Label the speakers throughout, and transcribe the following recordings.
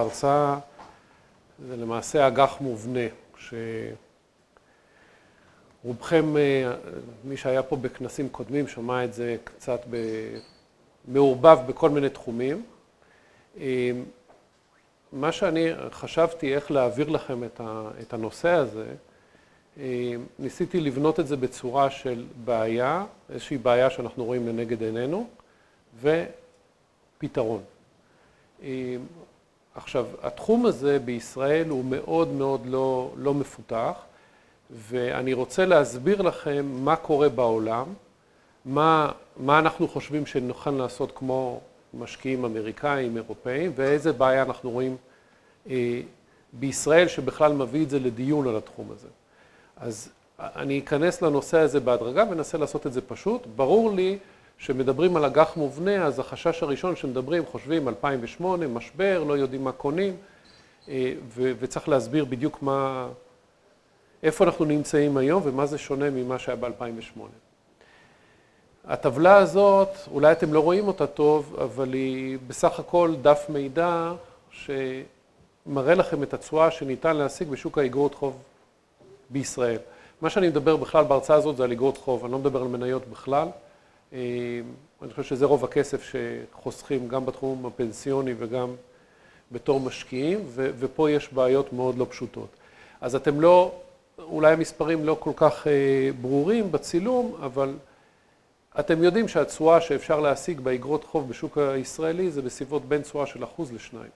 Speaker 1: ההרצאה זה למעשה אג"ח מובנה, שרובכם, מי שהיה פה בכנסים קודמים, שמע את זה קצת מעורבב בכל מיני תחומים. מה שאני חשבתי איך להעביר לכם את הנושא הזה, ניסיתי לבנות את זה בצורה של בעיה, איזושהי בעיה שאנחנו רואים לנגד עינינו, ופתרון. עכשיו, התחום הזה בישראל הוא מאוד מאוד לא מפותח, ואני רוצה להסביר לכם מה קורה בעולם, מה אנחנו חושבים שנוכל לעשות כמו משקיעים אמריקאים, אירופאים, ואיזה בעיה אנחנו רואים בישראל שבכלל מביא את זה לדיון על התחום הזה. אז אני אכנס לנושא הזה בהדרגה ואנסה לעשות את זה פשוט. ברור לי שמדברים על אג"ח מובנה, אז החשש הראשון שמדברים, חושבים 2008, משבר, לא יודעים מה קונים, וצריך להסביר בדיוק מה, איפה אנחנו נמצאים היום ומה זה שונה ממה שהיה ב-2008. הטבלה הזאת, אולי אתם לא רואים אותה טוב, אבל היא בסך הכל דף מידע שמראה לכם את התשואה שניתן להשיג בשוק האגרות חוב בישראל. מה שאני מדבר בכלל בהרצאה הזאת זה על אגרות חוב, אני לא מדבר על מניות בכלל. אני חושב שזה רוב הכסף שחוסכים גם בתחום הפנסיוני וגם בתור משקיעים, ופה יש בעיות מאוד לא פשוטות. אז אתם לא, אולי המספרים לא כל כך ברורים בצילום, אבל אתם יודעים שהתשואה שאפשר להשיג באגרות חוב בשוק הישראלי זה בסביבות בין תשואה של אחוז לשניים.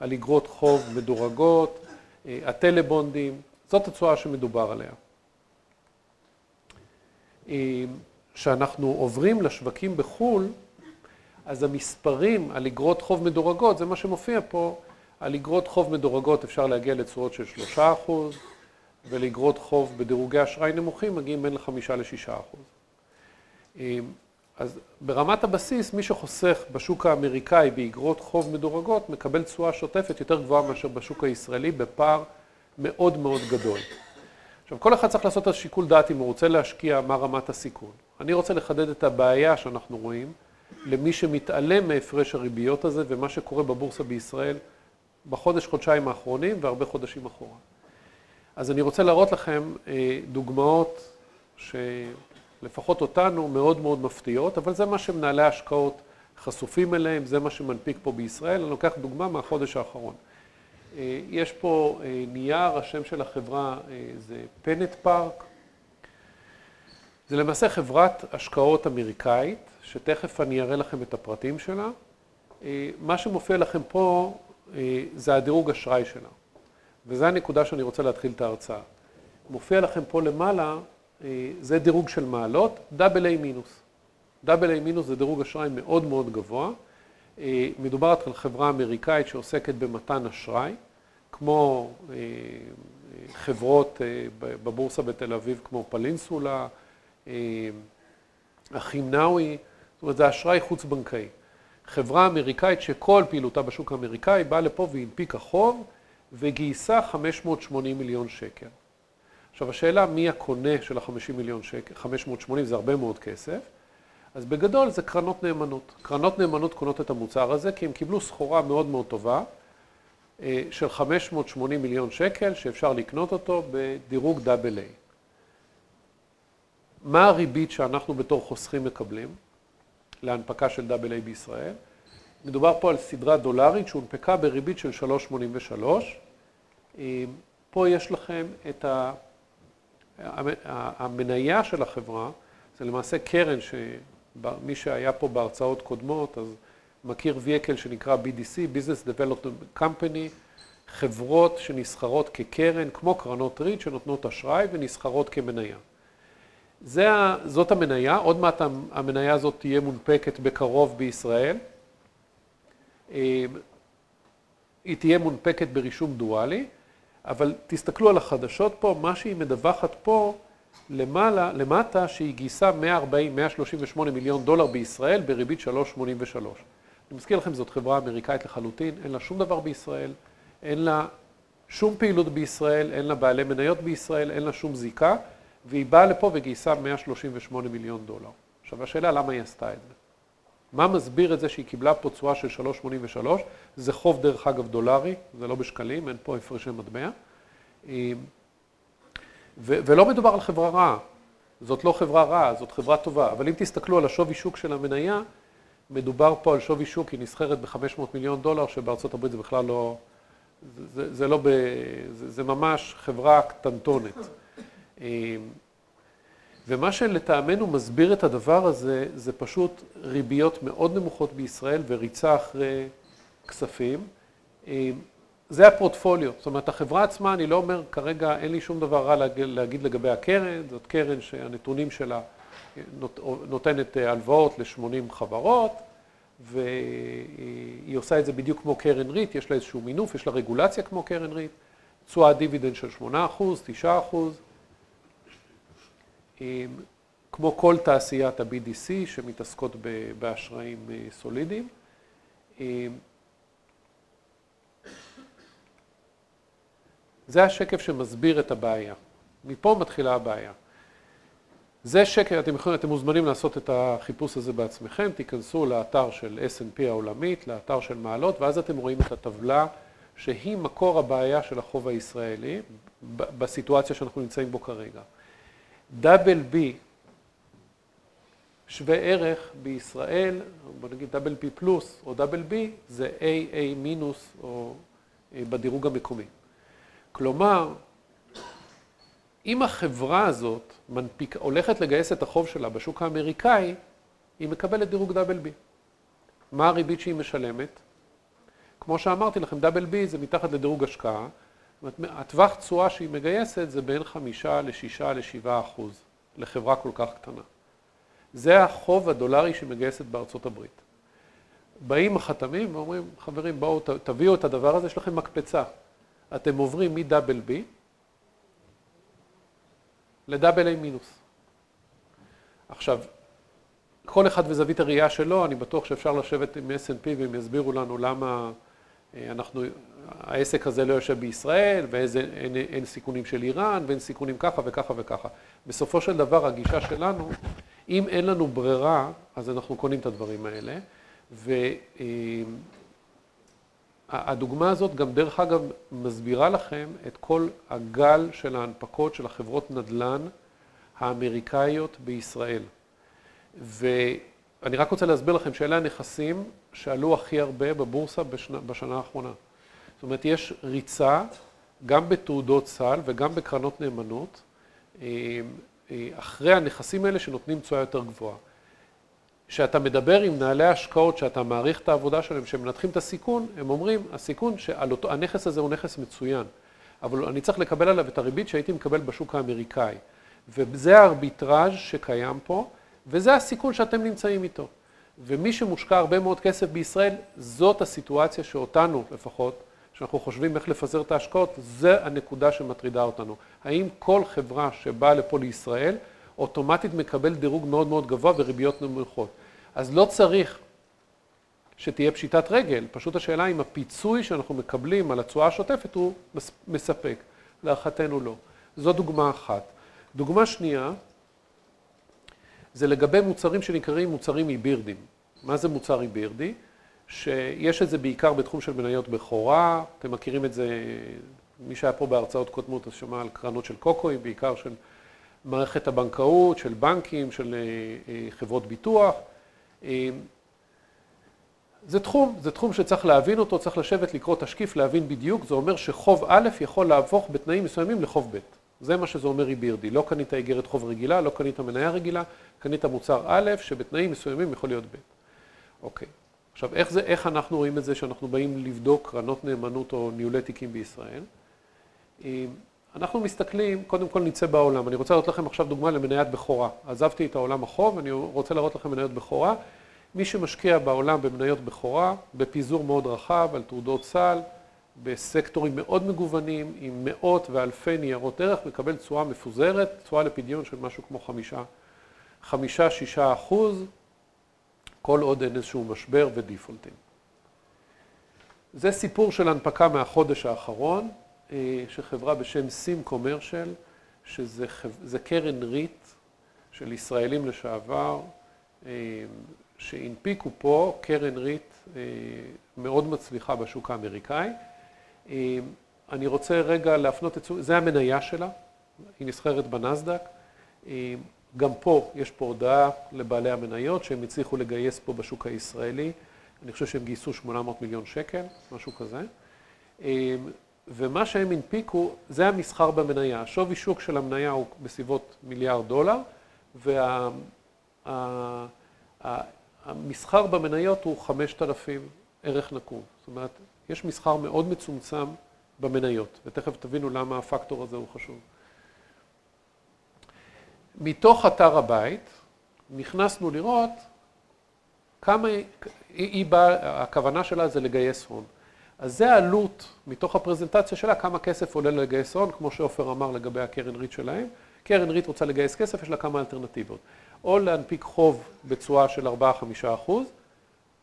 Speaker 1: על אגרות חוב מדורגות, הטלבונדים, זאת התשואה שמדובר עליה. כשאנחנו עוברים לשווקים בחו"ל, אז המספרים על אגרות חוב מדורגות, זה מה שמופיע פה, על אגרות חוב מדורגות אפשר להגיע לתשואות של שלושה אחוז, ולאגרות חוב בדירוגי אשראי נמוכים מגיעים בין לחמישה לשישה אחוז. אז ברמת הבסיס, מי שחוסך בשוק האמריקאי באגרות חוב מדורגות, מקבל תשואה שוטפת יותר גבוהה מאשר בשוק הישראלי, בפער מאוד מאוד גדול. עכשיו, כל אחד צריך לעשות את השיקול דעת אם הוא רוצה להשקיע, מה רמת הסיכון. אני רוצה לחדד את הבעיה שאנחנו רואים, למי שמתעלם מהפרש הריביות הזה ומה שקורה בבורסה בישראל בחודש, חודשיים האחרונים והרבה חודשים אחורה. אז אני רוצה להראות לכם דוגמאות שלפחות אותנו מאוד מאוד מפתיעות, אבל זה מה שמנהלי ההשקעות חשופים אליהם, זה מה שמנפיק פה בישראל. אני לוקח דוגמה מהחודש האחרון. יש פה נייר, השם של החברה זה פנט פארק. זה למעשה חברת השקעות אמריקאית, שתכף אני אראה לכם את הפרטים שלה. מה שמופיע לכם פה זה הדירוג אשראי שלה, וזו הנקודה שאני רוצה להתחיל את ההרצאה. מופיע לכם פה למעלה, זה דירוג של מעלות, איי מינוס. איי מינוס זה דירוג אשראי מאוד מאוד גבוה. מדובר על חברה אמריקאית שעוסקת במתן אשראי, כמו חברות בבורסה בתל אביב, כמו פלינסולה, אחים-נאווי, זאת אומרת, זה אשראי חוץ-בנקאי. חברה אמריקאית שכל פעילותה בשוק האמריקאי באה לפה והנפיקה חוב וגייסה 580 מיליון שקל. עכשיו, השאלה מי הקונה של ה-50 מיליון שקל, 580 זה הרבה מאוד כסף, אז בגדול זה קרנות נאמנות. קרנות נאמנות קונות את המוצר הזה כי הם קיבלו סחורה מאוד מאוד טובה של 580 מיליון שקל שאפשר לקנות אותו בדירוג איי. מה הריבית שאנחנו בתור חוסכים מקבלים להנפקה של איי בישראל? מדובר פה על סדרה דולרית שהונפקה בריבית של 3.83. פה יש לכם את המניה של החברה, זה למעשה קרן שמי שהיה פה בהרצאות קודמות, אז מכיר ויקל שנקרא BDC, Business Development Company, חברות שנסחרות כקרן, כמו קרנות ריט שנותנות אשראי ונסחרות כמניה. זאת המניה, עוד מעט המניה הזאת תהיה מונפקת בקרוב בישראל. היא תהיה מונפקת ברישום דואלי, אבל תסתכלו על החדשות פה, מה שהיא מדווחת פה למעלה, למטה, שהיא גייסה 140-138 מיליון דולר בישראל בריבית 3.83. אני מזכיר לכם, זאת חברה אמריקאית לחלוטין, אין לה שום דבר בישראל, אין לה שום פעילות בישראל, אין לה בעלי מניות בישראל, אין לה שום זיקה. והיא באה לפה וגייסה 138 מיליון דולר. עכשיו, השאלה למה היא עשתה את זה. מה מסביר את זה שהיא קיבלה פה תשואה של 3.83? זה חוב דרך אגב דולרי, זה לא בשקלים, אין פה הפרשי מטבע. ולא מדובר על חברה רעה, זאת לא חברה רעה, זאת חברה טובה, אבל אם תסתכלו על השווי שוק של המניה, מדובר פה על שווי שוק, היא נסחרת ב-500 מיליון דולר, שבארצות הברית זה בכלל לא, זה, זה לא ב... זה, זה ממש חברה קטנטונת. ומה שלטעמנו מסביר את הדבר הזה, זה פשוט ריביות מאוד נמוכות בישראל וריצה אחרי כספים. זה הפורטפוליו, זאת אומרת, החברה עצמה, אני לא אומר כרגע, אין לי שום דבר רע להגיד לגבי הקרן, זאת קרן שהנתונים שלה נותנת הלוואות ל-80 חברות, והיא עושה את זה בדיוק כמו קרן ריט, יש לה איזשהו מינוף, יש לה רגולציה כמו קרן ריט, תשואה דיבידנד של 8%, 9%, כמו כל תעשיית ה-BDC שמתעסקות באשראים אה, סולידיים. זה השקף שמסביר את הבעיה. מפה מתחילה הבעיה. זה שקף, אתם יכולים, אתם מוזמנים לעשות את החיפוש הזה בעצמכם, תיכנסו לאתר של S&P העולמית, לאתר של מעלות, ואז אתם רואים את הטבלה שהיא מקור הבעיה של החוב הישראלי, בסיטואציה שאנחנו נמצאים בו כרגע. דאבל בי שווה ערך בישראל, בוא נגיד דאבל פי פלוס או דאבל בי, זה AA מינוס או אה, בדירוג המקומי. כלומר, אם החברה הזאת מנפיק, הולכת לגייס את החוב שלה בשוק האמריקאי, היא מקבלת דירוג דאבל בי. מה הריבית שהיא משלמת? כמו שאמרתי לכם, דאבל בי זה מתחת לדירוג השקעה. הטווח תשואה שהיא מגייסת זה בין חמישה לשישה לשבעה אחוז לחברה כל כך קטנה. זה החוב הדולרי שהיא מגייסת בארצות הברית. באים החתמים ואומרים, חברים, בואו תביאו את הדבר הזה, יש לכם מקפצה. אתם עוברים מדאבל בי לדאבל איי מינוס. עכשיו, כל אחד וזווית הראייה שלו, אני בטוח שאפשר לשבת עם S&P והם יסבירו לנו למה אה, אנחנו, העסק הזה לא יושב בישראל, ואין סיכונים של איראן, ואין סיכונים ככה וככה וככה. בסופו של דבר, הגישה שלנו, אם אין לנו ברירה, אז אנחנו קונים את הדברים האלה. והדוגמה הזאת גם, דרך אגב, מסבירה לכם את כל הגל של ההנפקות של החברות נדל"ן האמריקאיות בישראל. ואני רק רוצה להסביר לכם שאלה הנכסים שעלו הכי הרבה בבורסה בשנה, בשנה האחרונה. זאת אומרת, יש ריצה גם בתעודות סל וגם בקרנות נאמנות, אה, אה, אחרי הנכסים האלה שנותנים תשואה יותר גבוהה. כשאתה מדבר עם מנהלי ההשקעות, שאתה מעריך את העבודה שלהם, שמנתחים את הסיכון, הם אומרים, הסיכון שהנכס הזה הוא נכס מצוין, אבל אני צריך לקבל עליו את הריבית שהייתי מקבל בשוק האמריקאי. וזה הארביטראז' שקיים פה, וזה הסיכון שאתם נמצאים איתו. ומי שמושקע הרבה מאוד כסף בישראל, זאת הסיטואציה שאותנו לפחות, שאנחנו חושבים איך לפזר את ההשקעות, זה הנקודה שמטרידה אותנו. האם כל חברה שבאה לפה לישראל, אוטומטית מקבל דירוג מאוד מאוד גבוה וריביות נמוכות. אז לא צריך שתהיה פשיטת רגל, פשוט השאלה אם הפיצוי שאנחנו מקבלים על התשואה השוטפת הוא מספק. להערכתנו לא. זו דוגמה אחת. דוגמה שנייה, זה לגבי מוצרים שנקראים מוצרים היבירדים. מה זה מוצר היבירדי? שיש את זה בעיקר בתחום של מניות בכורה, אתם מכירים את זה, מי שהיה פה בהרצאות קודמות אז שמע על קרנות של קוקואים, בעיקר של מערכת הבנקאות, של בנקים, של אה, אה, חברות ביטוח. אה, זה תחום, זה תחום שצריך להבין אותו, צריך לשבת, לקרוא תשקיף, להבין בדיוק, זה אומר שחוב א' יכול להפוך בתנאים מסוימים לחוב ב'. זה מה שזה אומר איבירדי, לא קנית איגרת חוב רגילה, לא קנית מניה רגילה, קנית מוצר א', שבתנאים מסוימים יכול להיות ב'. אוקיי. עכשיו, איך, זה, איך אנחנו רואים את זה שאנחנו באים לבדוק קרנות נאמנות או ניהולי תיקים בישראל? אנחנו מסתכלים, קודם כל נצא בעולם. אני רוצה להראות לכם עכשיו דוגמה למניית בכורה. עזבתי את העולם החוב, אני רוצה להראות לכם מניות בכורה. מי שמשקיע בעולם במניות בכורה, בפיזור מאוד רחב, על תעודות סל, בסקטורים מאוד מגוונים, עם מאות ואלפי ניירות ערך, מקבל תשואה מפוזרת, תשואה לפדיון של משהו כמו חמישה, חמישה, שישה אחוז, כל עוד אין איזשהו משבר ודיפולטים. זה סיפור של הנפקה מהחודש האחרון, אה, של חברה בשם סים קומרשל, שזה קרן ריט של ישראלים לשעבר, אה, שהנפיקו פה קרן ריט מאוד מצליחה בשוק האמריקאי. אני רוצה רגע להפנות את זה המניה שלה, היא נסחרת בנסדק. גם פה יש פה הודעה לבעלי המניות שהם הצליחו לגייס פה בשוק הישראלי. אני חושב שהם גייסו 800 מיליון שקל, משהו כזה. ומה שהם הנפיקו, זה המסחר במניה. השווי שוק של המניה הוא בסביבות מיליארד דולר, והמסחר במניות הוא 5,000 ערך נקוב. זאת אומרת, יש מסחר מאוד מצומצם במניות, ותכף תבינו למה הפקטור הזה הוא חשוב. מתוך אתר הבית נכנסנו לראות כמה, היא באה, הכוונה שלה זה לגייס הון. אז זה העלות מתוך הפרזנטציה שלה, כמה כסף עולה לגייס הון, כמו שעופר אמר לגבי הקרן ריט שלהם. קרן ריט רוצה לגייס כסף, יש לה כמה אלטרנטיבות. או להנפיק חוב בתשואה של 4-5 אחוז,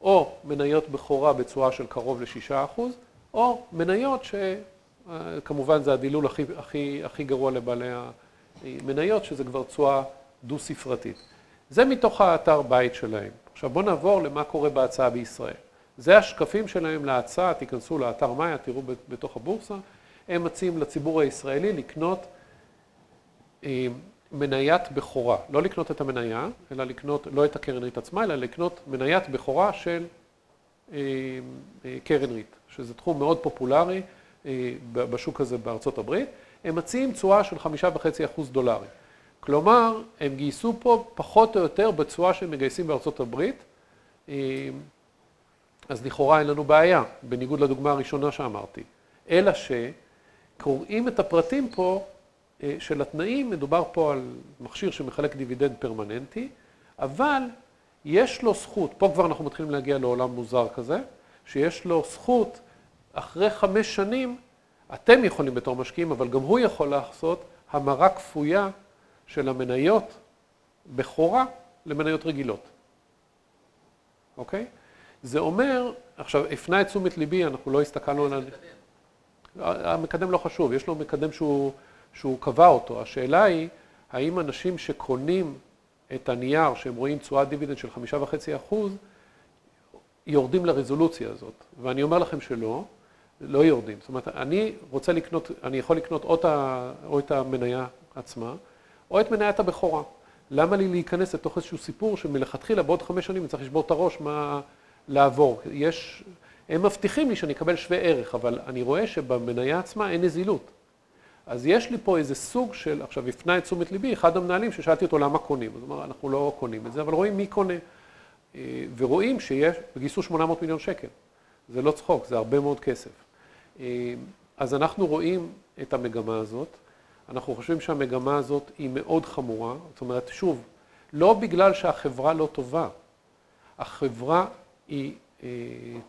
Speaker 1: או מניות בכורה בתשואה של קרוב ל-6 אחוז, או מניות שכמובן זה הדילול הכי, הכי, הכי גרוע לבעלי המניות, שזה כבר תשואה דו-ספרתית. זה מתוך האתר בית שלהם. עכשיו בואו נעבור למה קורה בהצעה בישראל. זה השקפים שלהם להצעה, תיכנסו לאתר מאיה, תראו בתוך הבורסה, הם מציעים לציבור הישראלי לקנות אה, מניית בכורה, לא לקנות את המניה, אלא לקנות, לא את הקרן ריט עצמה, אלא לקנות מניית בכורה של אה, אה, קרן ריט, שזה תחום מאוד פופולרי בשוק הזה בארצות הברית. הם מציעים תשואה של חמישה וחצי אחוז דולרי. כלומר, הם גייסו פה פחות או יותר בתשואה שהם מגייסים בארצות הברית, אז לכאורה אין לנו בעיה, בניגוד לדוגמה הראשונה שאמרתי. אלא שקוראים את הפרטים פה אה, של התנאים, מדובר פה על מכשיר שמחלק דיבידנד פרמננטי, אבל יש לו זכות, פה כבר אנחנו מתחילים להגיע לעולם מוזר כזה, שיש לו זכות אחרי חמש שנים, אתם יכולים בתור משקיעים, אבל גם הוא יכול לעשות המרה כפויה של המניות בכורה למניות רגילות, אוקיי? זה אומר, עכשיו, הפנה את תשומת ליבי, אנחנו לא הסתכלנו על... המקדם לא חשוב, יש לו מקדם שהוא, שהוא קבע אותו. השאלה היא, האם אנשים שקונים את הנייר, שהם רואים תשואת דיבידנד של חמישה וחצי אחוז, יורדים לרזולוציה הזאת. ואני אומר לכם שלא, לא יורדים. זאת אומרת, אני רוצה לקנות, אני יכול לקנות או את, המניה עצמה, או את מניית הבכורה. למה לי להיכנס לתוך איזשהו סיפור שמלכתחילה בעוד חמש שנים אני צריך לשבור את הראש מה... לעבור. יש, הם מבטיחים לי שאני אקבל שווה ערך, אבל אני רואה שבמניה עצמה אין נזילות. אז יש לי פה איזה סוג של, עכשיו הפנה את תשומת ליבי, אחד המנהלים ששאלתי אותו למה קונים, אז הוא אמר, אנחנו לא קונים את זה, אבל רואים מי קונה. אה, ורואים שיש, גייסו 800 מיליון שקל. זה לא צחוק, זה הרבה מאוד כסף. אה, אז אנחנו רואים את המגמה הזאת, אנחנו חושבים שהמגמה הזאת היא מאוד חמורה, זאת אומרת, שוב, לא בגלל שהחברה לא טובה, החברה היא אה,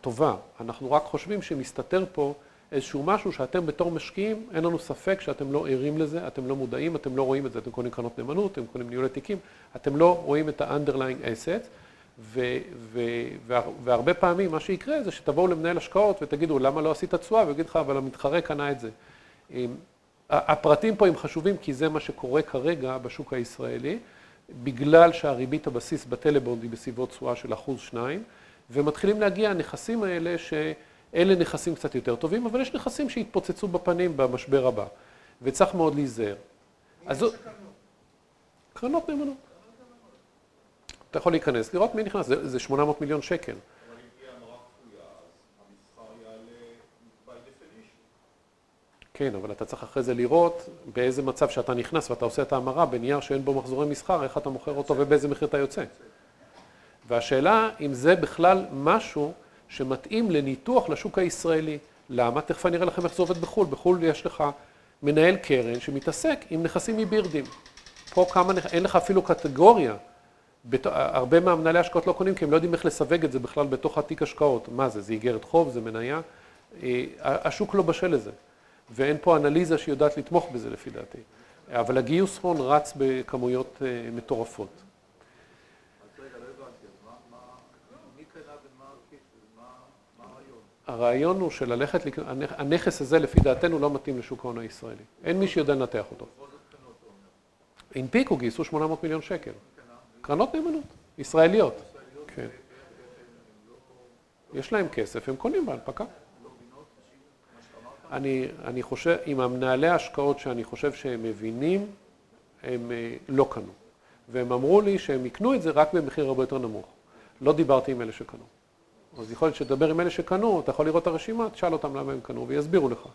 Speaker 1: טובה. אנחנו רק חושבים שמסתתר פה איזשהו משהו שאתם בתור משקיעים, אין לנו ספק שאתם לא ערים לזה, אתם לא מודעים, אתם לא רואים את זה, אתם קונים קרנות נאמנות, אתם קונים ניהולי תיקים, אתם לא רואים את ה-underlying assets, והרבה פעמים מה שיקרה זה שתבואו למנהל השקעות ותגידו למה לא עשית תשואה, ויגיד לך אבל המתחרה קנה את זה. הפרטים פה הם חשובים כי זה מה שקורה כרגע בשוק הישראלי, בגלל שהריבית הבסיס בטלבונד היא בסביבות תשואה של אחוז שניים. ומתחילים להגיע הנכסים האלה שאלה נכסים קצת יותר טובים, אבל יש נכסים שהתפוצצו בפנים במשבר הבא, וצריך מאוד להיזהר. אז זו... קרנות נאמנות. אתה יכול להיכנס, לראות מי נכנס, זה 800 מיליון שקל. כן, אבל אתה צריך אחרי זה לראות באיזה מצב שאתה נכנס ואתה עושה את ההמרה בנייר שאין בו מחזורי מסחר, איך אתה מוכר אותו ובאיזה מחיר אתה יוצא. והשאלה אם זה בכלל משהו שמתאים לניתוח לשוק הישראלי. למה? תכף אני אראה לכם איך זה עובד בחו"ל. בחו"ל יש לך מנהל קרן שמתעסק עם נכסים היברידיים. פה כמה, אין לך אפילו קטגוריה. בת... הרבה מהמנהלי השקעות לא קונים כי הם לא יודעים איך לסווג את זה בכלל בתוך התיק השקעות. מה זה? זה איגרת חוב? זה מניה? אה, השוק לא בשל לזה. ואין פה אנליזה שיודעת לתמוך בזה לפי דעתי. אבל הגיוס הון רץ בכמויות אה, מטורפות. הרעיון הוא של ללכת, הנכס הזה לפי דעתנו לא מתאים לשוק ההון הישראלי. אין מי שיודע לנתח אותו. הנפיקו, גייסו 800 מיליון שקל. קרנות נאמנות, ישראליות. כן. יש להם כסף, הם קונים בהנפקה. אני, אני חושב, עם המנהלי ההשקעות שאני חושב שהם מבינים, הם אה, לא קנו. והם אמרו לי שהם יקנו את זה רק במחיר הרבה יותר נמוך. לא דיברתי עם אלה שקנו. אז יכול להיות שתדבר עם אלה שקנו, אתה יכול לראות את הרשימה, תשאל אותם למה הם קנו ויסבירו לך.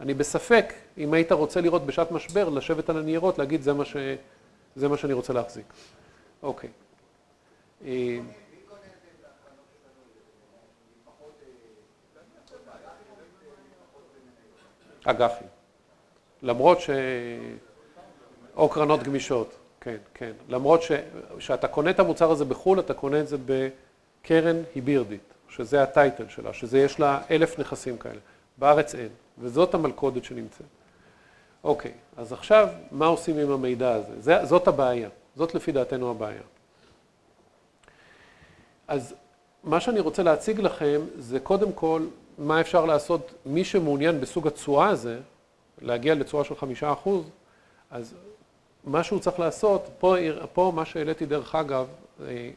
Speaker 1: אני בספק, אם היית רוצה לראות בשעת משבר, לשבת על הניירות, להגיד זה מה, ש... זה מה שאני רוצה להחזיק. אוקיי. אה, אג"חים. למרות ש... או קרנות גמישות, כן, כן. למרות שאתה קונה את המוצר הזה בחו"ל, אתה קונה את זה בקרן היבירדית, שזה הטייטל שלה, שזה יש לה אלף נכסים כאלה. בארץ אין, וזאת המלכודת שנמצאת. אוקיי, אז עכשיו, מה עושים עם המידע הזה? זאת הבעיה, זאת לפי דעתנו הבעיה. אז מה שאני רוצה להציג לכם זה קודם כל מה אפשר לעשות, מי שמעוניין בסוג התשואה הזה, להגיע לתשואה של חמישה אחוז, אז מה שהוא צריך לעשות, פה, פה מה שהעליתי דרך אגב, אה,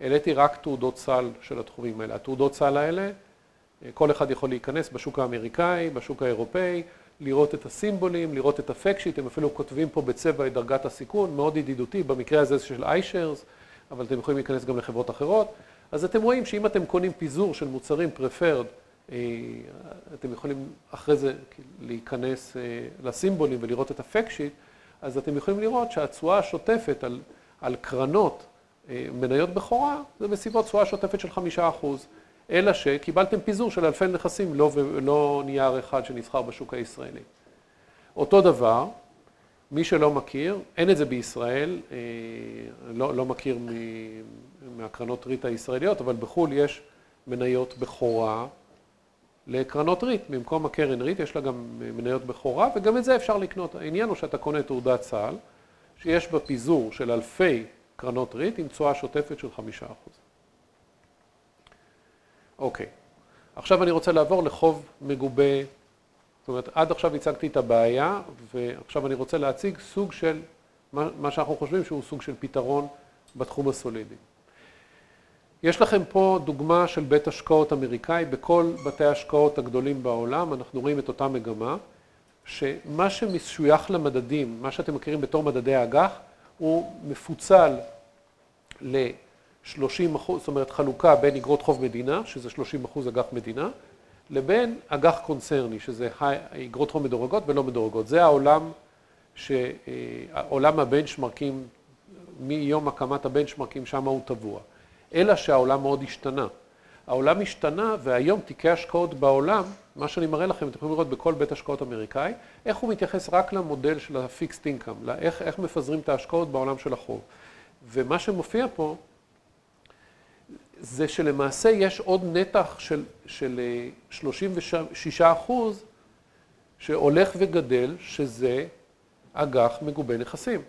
Speaker 1: העליתי רק תעודות סל של התחומים האלה. התעודות סל האלה, אה, כל אחד יכול להיכנס בשוק האמריקאי, בשוק האירופאי, לראות את הסימבולים, לראות את הפקט שיט, הם אפילו כותבים פה בצבע את דרגת הסיכון, מאוד ידידותי, במקרה הזה של iShares, אבל אתם יכולים להיכנס גם לחברות אחרות. אז אתם רואים שאם אתם קונים פיזור של מוצרים preferred, אה, אתם יכולים אחרי זה להיכנס אה, לסימבולים ולראות את הפקט שיט, אז אתם יכולים לראות שהתשואה השוטפת על, על קרנות אה, מניות בכורה זה בסביבות תשואה שוטפת של חמישה אחוז, אלא שקיבלתם פיזור של אלפי נכסים, לא, לא נייר אחד שנסחר בשוק הישראלי. אותו דבר, מי שלא מכיר, אין את זה בישראל, לא, לא מכיר מהקרנות ריט הישראליות, אבל בחו"ל יש מניות בכורה לקרנות ריט. במקום הקרן ריט יש לה גם מניות בכורה, וגם את זה אפשר לקנות. העניין הוא שאתה קונה תעודת צה"ל, שיש בה פיזור של אלפי קרנות ריט עם תשואה שוטפת של חמישה אחוז. אוקיי, עכשיו אני רוצה לעבור לחוב מגובה, זאת אומרת, עד עכשיו הצגתי את הבעיה, ועכשיו אני רוצה להציג סוג של, מה שאנחנו חושבים שהוא סוג של פתרון בתחום הסולידי. יש לכם פה דוגמה של בית השקעות אמריקאי, בכל בתי ההשקעות הגדולים בעולם. אנחנו רואים את אותה מגמה, שמה שמשוייך למדדים, מה שאתם מכירים בתור מדדי האג"ח, הוא מפוצל ל-30 אחוז, זאת אומרת חלוקה בין אגרות חוב מדינה, שזה 30 אחוז אג"ח מדינה, לבין אג"ח קונצרני, שזה אגרות חוב מדורגות ולא מדורגות. זה העולם, עולם הבנצ'מרקים, מיום הקמת הבנצ'מרקים, שם הוא טבוע. אלא שהעולם מאוד השתנה. העולם השתנה והיום תיקי השקעות בעולם, מה שאני מראה לכם, אתם יכולים לראות בכל בית השקעות אמריקאי, איך הוא מתייחס רק למודל של ה-fixed income, איך, איך מפזרים את ההשקעות בעולם של החוב. ומה שמופיע פה, זה שלמעשה יש עוד נתח של, של 36 אה, אחוז שהולך וגדל, שזה אג"ח מגובה נכסים.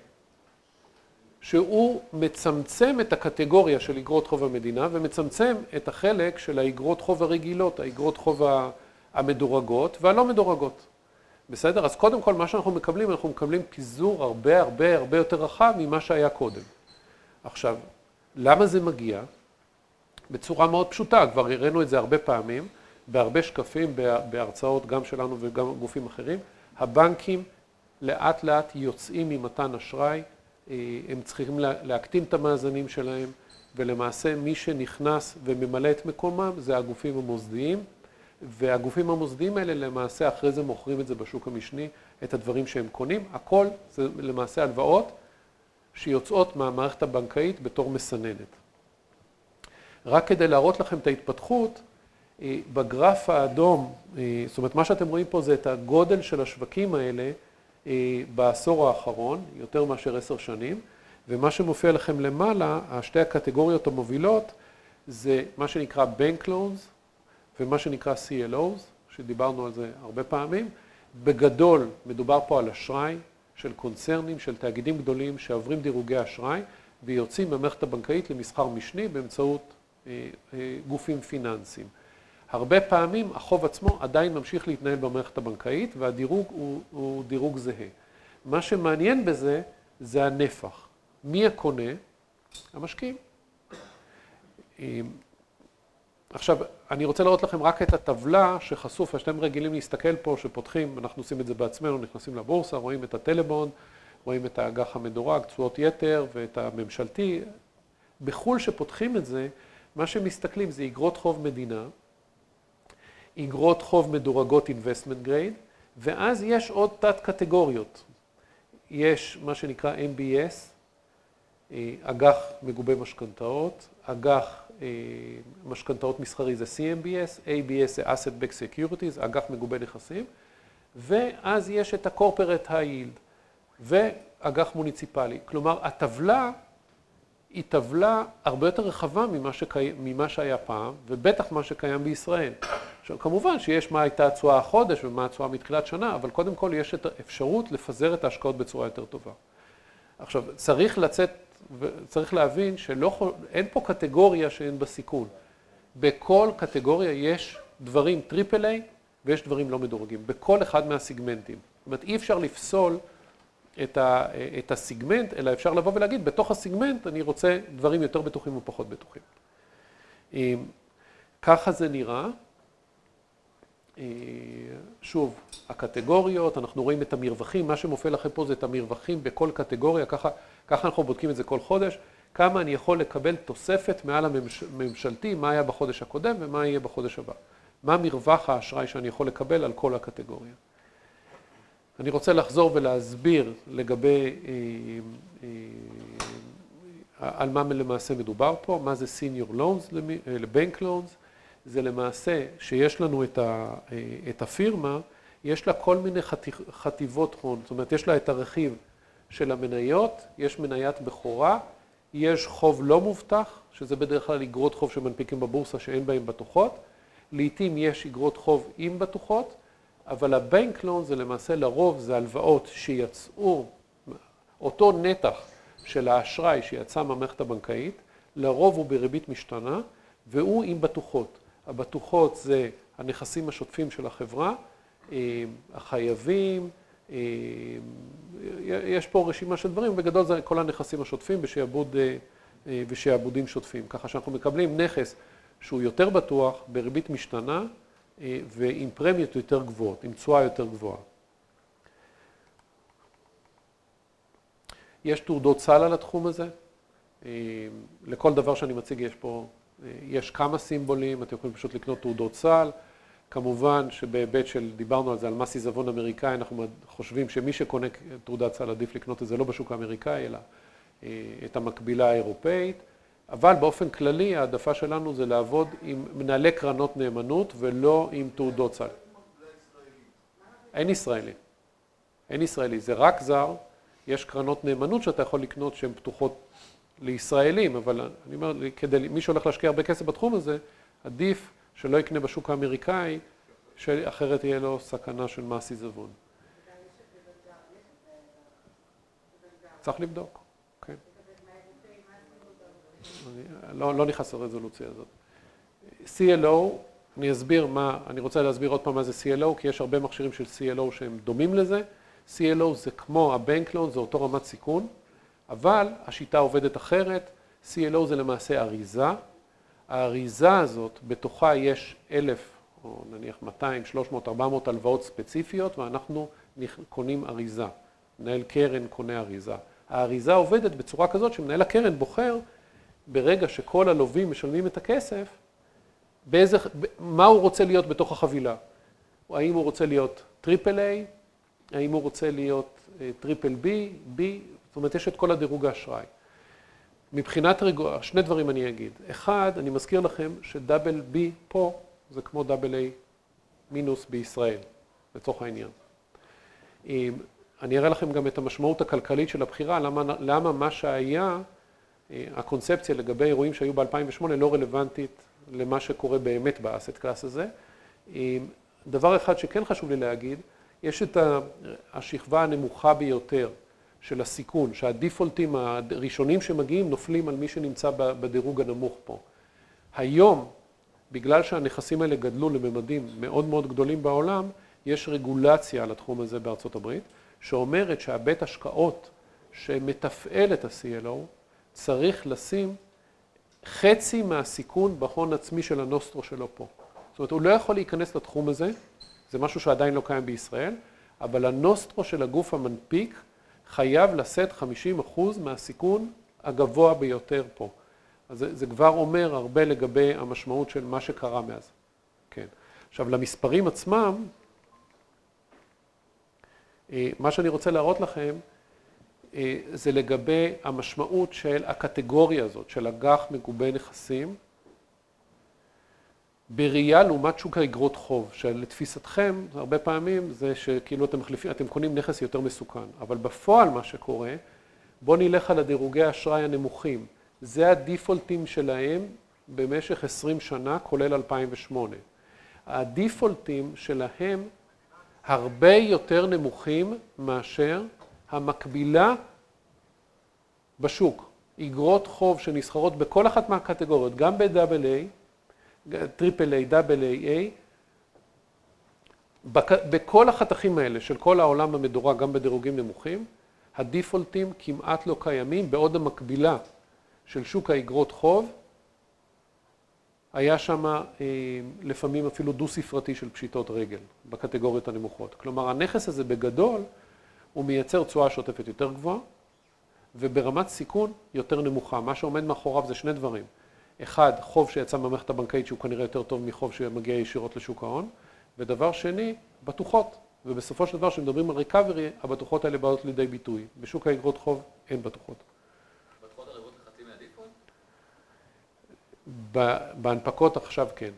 Speaker 1: שהוא מצמצם את הקטגוריה של אגרות חוב המדינה ומצמצם את החלק של האגרות חוב הרגילות, האגרות חוב המדורגות והלא מדורגות. בסדר? אז קודם כל מה שאנחנו מקבלים, אנחנו מקבלים פיזור הרבה הרבה הרבה יותר רחב ממה שהיה קודם. עכשיו, למה זה מגיע? בצורה מאוד פשוטה, כבר הראינו את זה הרבה פעמים, בהרבה שקפים, בהרצאות גם שלנו וגם גופים אחרים, הבנקים לאט לאט יוצאים ממתן אשראי אה, הם צריכים להקטין את המאזנים שלהם, ולמעשה מי שנכנס וממלא את מקומם זה הגופים המוסדיים, והגופים המוסדיים האלה למעשה אחרי זה מוכרים את זה בשוק המשני, את הדברים שהם קונים. הכל זה למעשה הלוואות שיוצאות מהמערכת הבנקאית בתור מסננת. רק כדי להראות לכם את ההתפתחות, אה, בגרף האדום, אה, זאת אומרת מה שאתם רואים פה זה את הגודל של השווקים האלה אה, בעשור האחרון, יותר מאשר עשר שנים, ומה שמופיע לכם למעלה, השתי הקטגוריות המובילות, זה מה שנקרא Bank Loans ומה שנקרא CLOs, שדיברנו על זה הרבה פעמים. בגדול, מדובר פה על אשראי של קונצרנים, של תאגידים גדולים שעוברים דירוגי אשראי ויוצאים במערכת הבנקאית למסחר משני באמצעות גופים פיננסיים. הרבה פעמים החוב עצמו עדיין ממשיך להתנהל במערכת הבנקאית והדירוג הוא, הוא דירוג זהה. מה שמעניין בזה זה הנפח. מי הקונה? המשקיעים. עכשיו, אני רוצה להראות לכם רק את הטבלה שחשוף, שאתם רגילים להסתכל פה, שפותחים, אנחנו עושים את זה בעצמנו, נכנסים לבורסה, רואים את הטלבון, רואים את האג"ח המדורג, תשואות יתר ואת הממשלתי. בחו"ל שפותחים את זה, מה שמסתכלים זה אגרות חוב מדינה, אגרות חוב מדורגות investment grade, ואז יש עוד תת קטגוריות. יש מה שנקרא MBS, אה, אג"ח מגובה משכנתאות, אג"ח אה, משכנתאות מסחרי זה CMBS, ABS זה Asset Back Securities, אג"ח מגובה נכסים, ואז יש את ה-corporate high yield ואג"ח מוניציפלי. כלומר, הטבלה היא טבלה הרבה יותר רחבה ממה, שקי... ממה שהיה פעם, ובטח מה שקיים בישראל. עכשיו, כמובן שיש מה הייתה התשואה החודש ומה התשואה מתחילת שנה, אבל קודם כל יש את האפשרות לפזר את ההשקעות בצורה יותר טובה. עכשיו, צריך לצאת, צריך להבין שאין פה קטגוריה שאין בה סיכון. בכל קטגוריה יש דברים triple A ויש דברים לא מדורגים, בכל אחד מהסיגמנטים. זאת אומרת, אי אפשר לפסול את, ה, את הסיגמנט, אלא אפשר לבוא ולהגיד, בתוך הסיגמנט אני רוצה דברים יותר בטוחים ופחות בטוחים. ככה זה נראה. אה, שוב, הקטגוריות, אנחנו רואים את המרווחים, מה שמופיע לכם פה זה את המרווחים בכל קטגוריה, ככה, ככה אנחנו בודקים את זה כל חודש, כמה אני יכול לקבל תוספת מעל הממשלתי, מה היה בחודש הקודם ומה יהיה בחודש הבא. מה מרווח האשראי שאני יכול לקבל על כל הקטגוריה. אני רוצה לחזור ולהסביר לגבי, אה, אה, על מה למעשה מדובר פה, מה זה senior loans לבנק loans, זה למעשה שיש לנו את, ה, אה, את הפירמה, יש לה כל מיני חטיבות הון, זאת אומרת יש לה את הרכיב של המניות, יש מניית בכורה, יש חוב לא מובטח, שזה בדרך כלל אגרות חוב שמנפיקים בבורסה שאין בהן בטוחות, לעתים יש אגרות חוב עם בטוחות, אבל הבנק לון זה למעשה לרוב זה הלוואות שיצאו, אותו נתח של האשראי שיצא מהמערכת הבנקאית, לרוב הוא בריבית משתנה והוא עם בטוחות. הבטוחות זה הנכסים השוטפים של החברה, אה, החייבים, אה, יש פה רשימה של דברים, בגדול זה כל הנכסים השוטפים בשעבוד, אה, ושעבודים שוטפים. ככה שאנחנו מקבלים נכס שהוא יותר בטוח, בריבית משתנה, ועם פרמיות יותר גבוהות, עם תשואה יותר גבוהה. יש תעודות סל על התחום הזה. לכל דבר שאני מציג יש פה יש כמה סימבולים, אתם יכולים פשוט לקנות תעודות סל. כמובן שבהיבט של, דיברנו על זה, על מס עיזבון אמריקאי, אנחנו חושבים שמי שקונה תעודת סל עדיף לקנות את זה לא בשוק האמריקאי, אלא אה, את המקבילה האירופאית. אבל באופן כללי העדפה שלנו זה לעבוד עם מנהלי קרנות נאמנות ולא עם תעודות סל. אין ישראלי. אין ישראלי, זה רק זר. יש קרנות נאמנות שאתה יכול לקנות שהן פתוחות לישראלים, אבל אני אומר, כדי, מי שהולך להשקיע הרבה כסף בתחום הזה, עדיף שלא יקנה בשוק האמריקאי, שאחרת יהיה לו סכנה של מס עיזבון. צריך לבדוק, לא, לא נכנס לרזולוציה הזאת. CLO, אני אסביר מה, אני רוצה להסביר עוד פעם מה זה CLO, כי יש הרבה מכשירים של CLO שהם דומים לזה. CLO זה כמו הבנק לון, זה אותו רמת סיכון. אבל השיטה עובדת אחרת, CLO זה למעשה אריזה, האריזה הזאת, בתוכה יש אלף, או נניח 200, 300, 400 הלוואות ספציפיות, ואנחנו קונים אריזה. מנהל קרן קונה אריזה. האריזה עובדת בצורה כזאת שמנהל הקרן בוחר, ברגע שכל הלווים משלמים את הכסף, באיזה, מה הוא רוצה להיות בתוך החבילה. האם הוא רוצה להיות triple A, האם הוא רוצה להיות triple B, B, זאת אומרת, יש את כל הדירוג האשראי. מבחינת רגוע, שני דברים אני אגיד. אחד, אני מזכיר לכם ש double B פה זה כמו double A minus בישראל, לצורך העניין. אני אראה לכם גם את המשמעות הכלכלית של הבחירה, למה, למה מה שהיה, אה, הקונספציה לגבי אירועים שהיו ב-2008 לא רלוונטית למה שקורה באמת באסט קלאס הזה. דבר אחד שכן חשוב לי להגיד, יש את השכבה הנמוכה ביותר של הסיכון, שהדיפולטים הראשונים שמגיעים נופלים על מי שנמצא בדירוג הנמוך פה. היום, בגלל שהנכסים האלה גדלו לממדים מאוד מאוד גדולים בעולם, יש רגולציה על התחום הזה בארצות הברית, שאומרת שהבית השקעות שמתפעל את ה-CLO צריך לשים חצי מהסיכון בהון עצמי של הנוסטרו שלו פה. זאת אומרת, הוא לא יכול להיכנס לתחום הזה, זה משהו שעדיין לא קיים בישראל, אבל הנוסטרו של הגוף המנפיק חייב לשאת 50% מהסיכון הגבוה ביותר פה. אז זה, זה כבר אומר הרבה לגבי המשמעות של מה שקרה מאז. כן. עכשיו, למספרים עצמם, אה, מה שאני רוצה להראות לכם זה לגבי המשמעות של הקטגוריה הזאת, של אג"ח מגובה נכסים, בראייה לעומת שוק האגרות חוב, שלתפיסתכם, הרבה פעמים זה שכאילו אתם מחליפים, אתם קונים נכס יותר מסוכן, אבל בפועל מה שקורה, בואו נלך על הדירוגי האשראי הנמוכים, זה הדיפולטים שלהם במשך 20 שנה, כולל 2008. הדיפולטים שלהם הרבה יותר נמוכים מאשר המקבילה בשוק. אגרות חוב שנסחרות בכל אחת מהקטגוריות, גם ב-AA, triple A A, בכל החתכים האלה של כל העולם המדורג, גם בדירוגים נמוכים, הדיפולטים כמעט לא קיימים, בעוד המקבילה של שוק האגרות חוב, היה שם אה, לפעמים אפילו דו-ספרתי של פשיטות רגל בקטגוריות הנמוכות. כלומר, הנכס הזה בגדול, הוא מייצר תשואה שוטפת יותר גבוהה, וברמת סיכון יותר נמוכה. מה שעומד מאחוריו זה שני דברים. אחד, חוב שיצא מהמערכת הבנקאית שהוא כנראה יותר טוב מחוב שמגיע ישירות לשוק ההון, ודבר שני, בטוחות. ובסופו של דבר, כשמדברים על ריקאברי, הבטוחות האלה באות לידי ביטוי. בשוק האגרות חוב אין בטוחות.
Speaker 2: בטוחות ערבות לחצי מהדיפולט?
Speaker 1: בהנפקות עכשיו כן.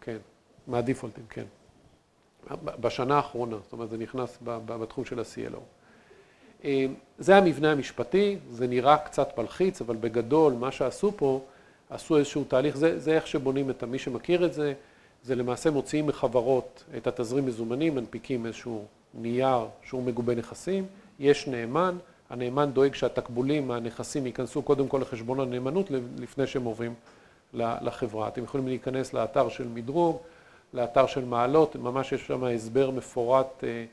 Speaker 1: כן, מהדיפולטים, כן. בשנה האחרונה, זאת אומרת, זה נכנס בתחום של ה-CLO. אה, זה המבנה המשפטי, זה נראה קצת מלחיץ, אבל בגדול, מה שעשו פה, עשו איזשהו תהליך, זה, זה איך שבונים את מי שמכיר את זה, זה למעשה מוציאים מחברות את התזרים מזומנים, מנפיקים איזשהו נייר שהוא מגובה נכסים, יש נאמן, הנאמן דואג שהתקבולים מהנכסים ייכנסו קודם כל לחשבון הנאמנות לפני שהם עוברים לחברה. אתם יכולים להיכנס לאתר של מדרוג, לאתר של מעלות, ממש יש שם הסבר מפורט אה,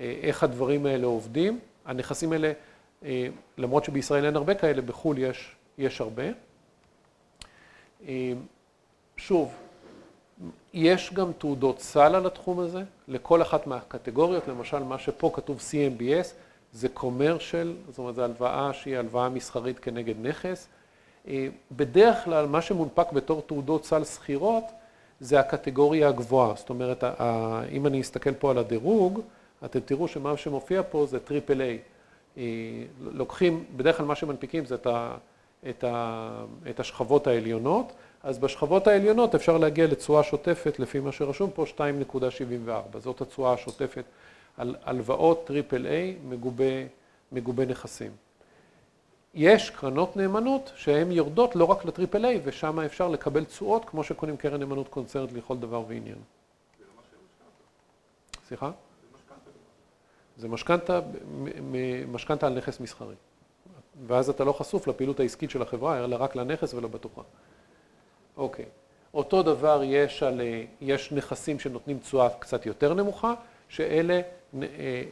Speaker 1: אה, איך הדברים האלה עובדים. הנכסים האלה, אה, למרות שבישראל אין הרבה כאלה, בחו"ל יש, יש הרבה. שוב, יש גם תעודות סל על התחום הזה, לכל אחת מהקטגוריות, למשל מה שפה כתוב CMBS, זה commercial, זאת אומרת, זו הלוואה שהיא הלוואה מסחרית כנגד נכס. בדרך כלל, מה שמונפק בתור תעודות סל סחירות, זה הקטגוריה הגבוהה. זאת אומרת, אם אני אסתכל פה על הדירוג, אתם תראו שמה שמופיע פה זה triple A. לוקחים, בדרך כלל מה שמנפיקים זה את, ה, את, ה, את השכבות העליונות, אז בשכבות העליונות אפשר להגיע לתשואה שוטפת, לפי מה שרשום פה, 2.74. זאת התשואה השוטפת על הלוואות triple A מגובה נכסים. יש קרנות נאמנות שהן יורדות לא רק ל triple A, ושם אפשר לקבל תשואות כמו שקונים קרן נאמנות קונצרני לכל דבר ועניין. סליחה? זה משכנתה, משכנתה על נכס מסחרי. ואז אתה לא חשוף לפעילות העסקית של החברה, אלא רק לנכס ולבטוחה. אוקיי. אותו דבר יש, על, יש נכסים שנותנים תשואה קצת יותר נמוכה, שאלה אה,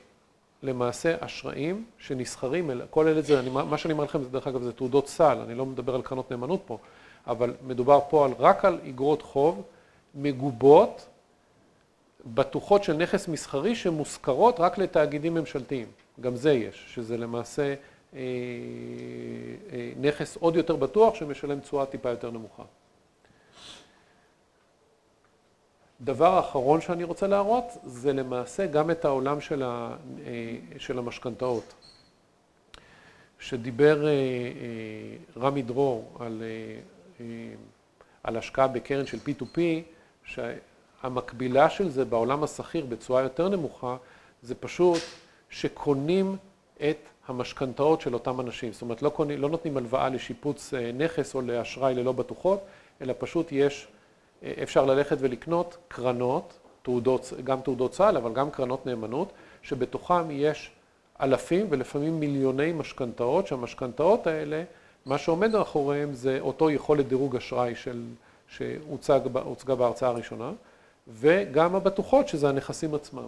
Speaker 1: למעשה אשראים שנסחרים, כל אלה זה, אני, מה שאני אומר לכם, זה דרך אגב זה תעודות סל, אני לא מדבר על קרנות נאמנות פה, אבל מדובר פה על, רק על אגרות חוב מגובות בטוחות של נכס מסחרי שמושכרות רק לתאגידים ממשלתיים, גם זה יש, שזה למעשה אה, אה, נכס עוד יותר בטוח שמשלם תשואה טיפה יותר נמוכה. דבר אחרון שאני רוצה להראות זה למעשה גם את העולם של, ה, אה, של המשכנתאות. שדיבר אה, אה, רמי דרור על, על השקעה בקרן של P2P, שהמקבילה של זה בעולם השכיר בצורה יותר נמוכה, זה פשוט שקונים את המשכנתאות של אותם אנשים. זאת אומרת, לא, קונים, לא נותנים הלוואה לשיפוץ נכס או לאשראי ללא בטוחות, אלא פשוט יש אפשר ללכת ולקנות קרנות, תעודות, גם תעודות צה"ל, אבל גם קרנות נאמנות, שבתוכם יש אלפים ולפעמים מיליוני משכנתאות, שהמשכנתאות האלה, מה שעומד מאחוריהם זה אותו יכולת דירוג אשראי של, שהוצגה בהרצאה הראשונה, וגם הבטוחות, שזה הנכסים עצמם.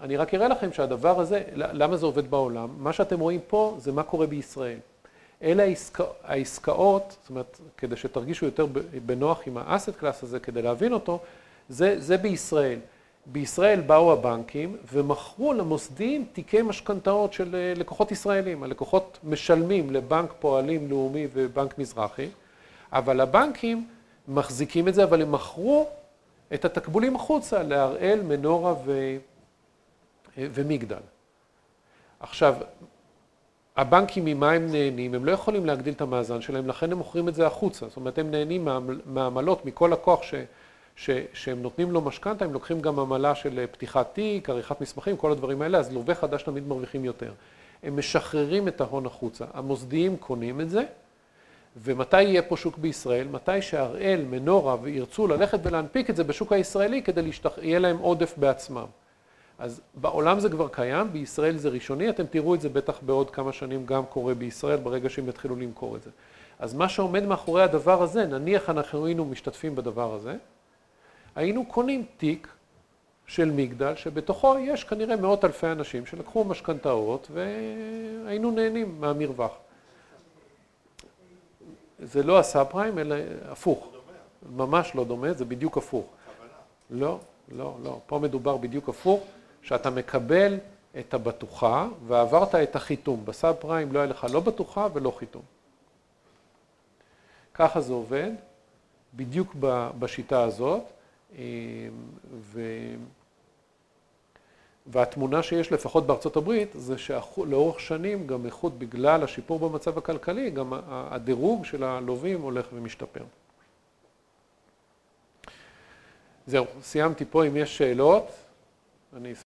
Speaker 1: אני רק אראה לכם שהדבר הזה, למה זה עובד בעולם? מה שאתם רואים פה זה מה קורה בישראל. אלה העסקא, העסקאות, זאת אומרת, כדי שתרגישו יותר בנוח עם האסט קלאס הזה, כדי להבין אותו, זה, זה בישראל. בישראל באו הבנקים ומכרו למוסדיים תיקי משכנתאות של אה, לקוחות ישראלים. הלקוחות משלמים לבנק פועלים לאומי ובנק מזרחי, אבל הבנקים מחזיקים את זה, אבל הם מכרו את התקבולים החוצה להראל, מנורה ו... ומגדל. עכשיו, הבנקים ממה הם נהנים? הם לא יכולים להגדיל את המאזן שלהם, לכן הם מוכרים את זה החוצה. זאת אומרת, הם נהנים מהעמלות, מכל לקוח ש... ש... שהם נותנים לו משכנתה, הם לוקחים גם עמלה של פתיחת תיק, עריכת מסמכים, כל הדברים האלה, אז לווה חדש תמיד מרוויחים יותר. הם משחררים את ההון החוצה. המוסדיים קונים את זה, ומתי יהיה פה שוק בישראל? מתי שהראל, מנורה וירצו ללכת ולהנפיק את זה בשוק הישראלי כדי שיהיה להם עודף בעצמם. אז בעולם זה כבר קיים, בישראל זה ראשוני, אתם תראו את זה בטח בעוד כמה שנים גם קורה בישראל, ברגע שהם יתחילו למכור את זה. אז מה שעומד מאחורי הדבר הזה, נניח אנחנו היינו משתתפים בדבר הזה, היינו קונים תיק של מגדל, שבתוכו יש כנראה מאות אלפי אנשים שלקחו משכנתאות והיינו נהנים מהמרווח. זה לא הסאב פריים, אלא הפוך. ממש לא דומה, זה בדיוק הפוך. לא, לא, לא. פה מדובר בדיוק הפוך, שאתה מקבל את הבטוחה ועברת את החיתום. בסאב פריים לא היה לך לא בטוחה ולא חיתום. ככה זה עובד, בדיוק בשיטה הזאת, ו... והתמונה שיש לפחות בארצות הברית זה שלאורך שנים גם איכות בגלל השיפור במצב הכלכלי, גם הדירוג של הלווים הולך ומשתפר. זהו, סיימתי פה, אם יש שאלות, אני אשמח.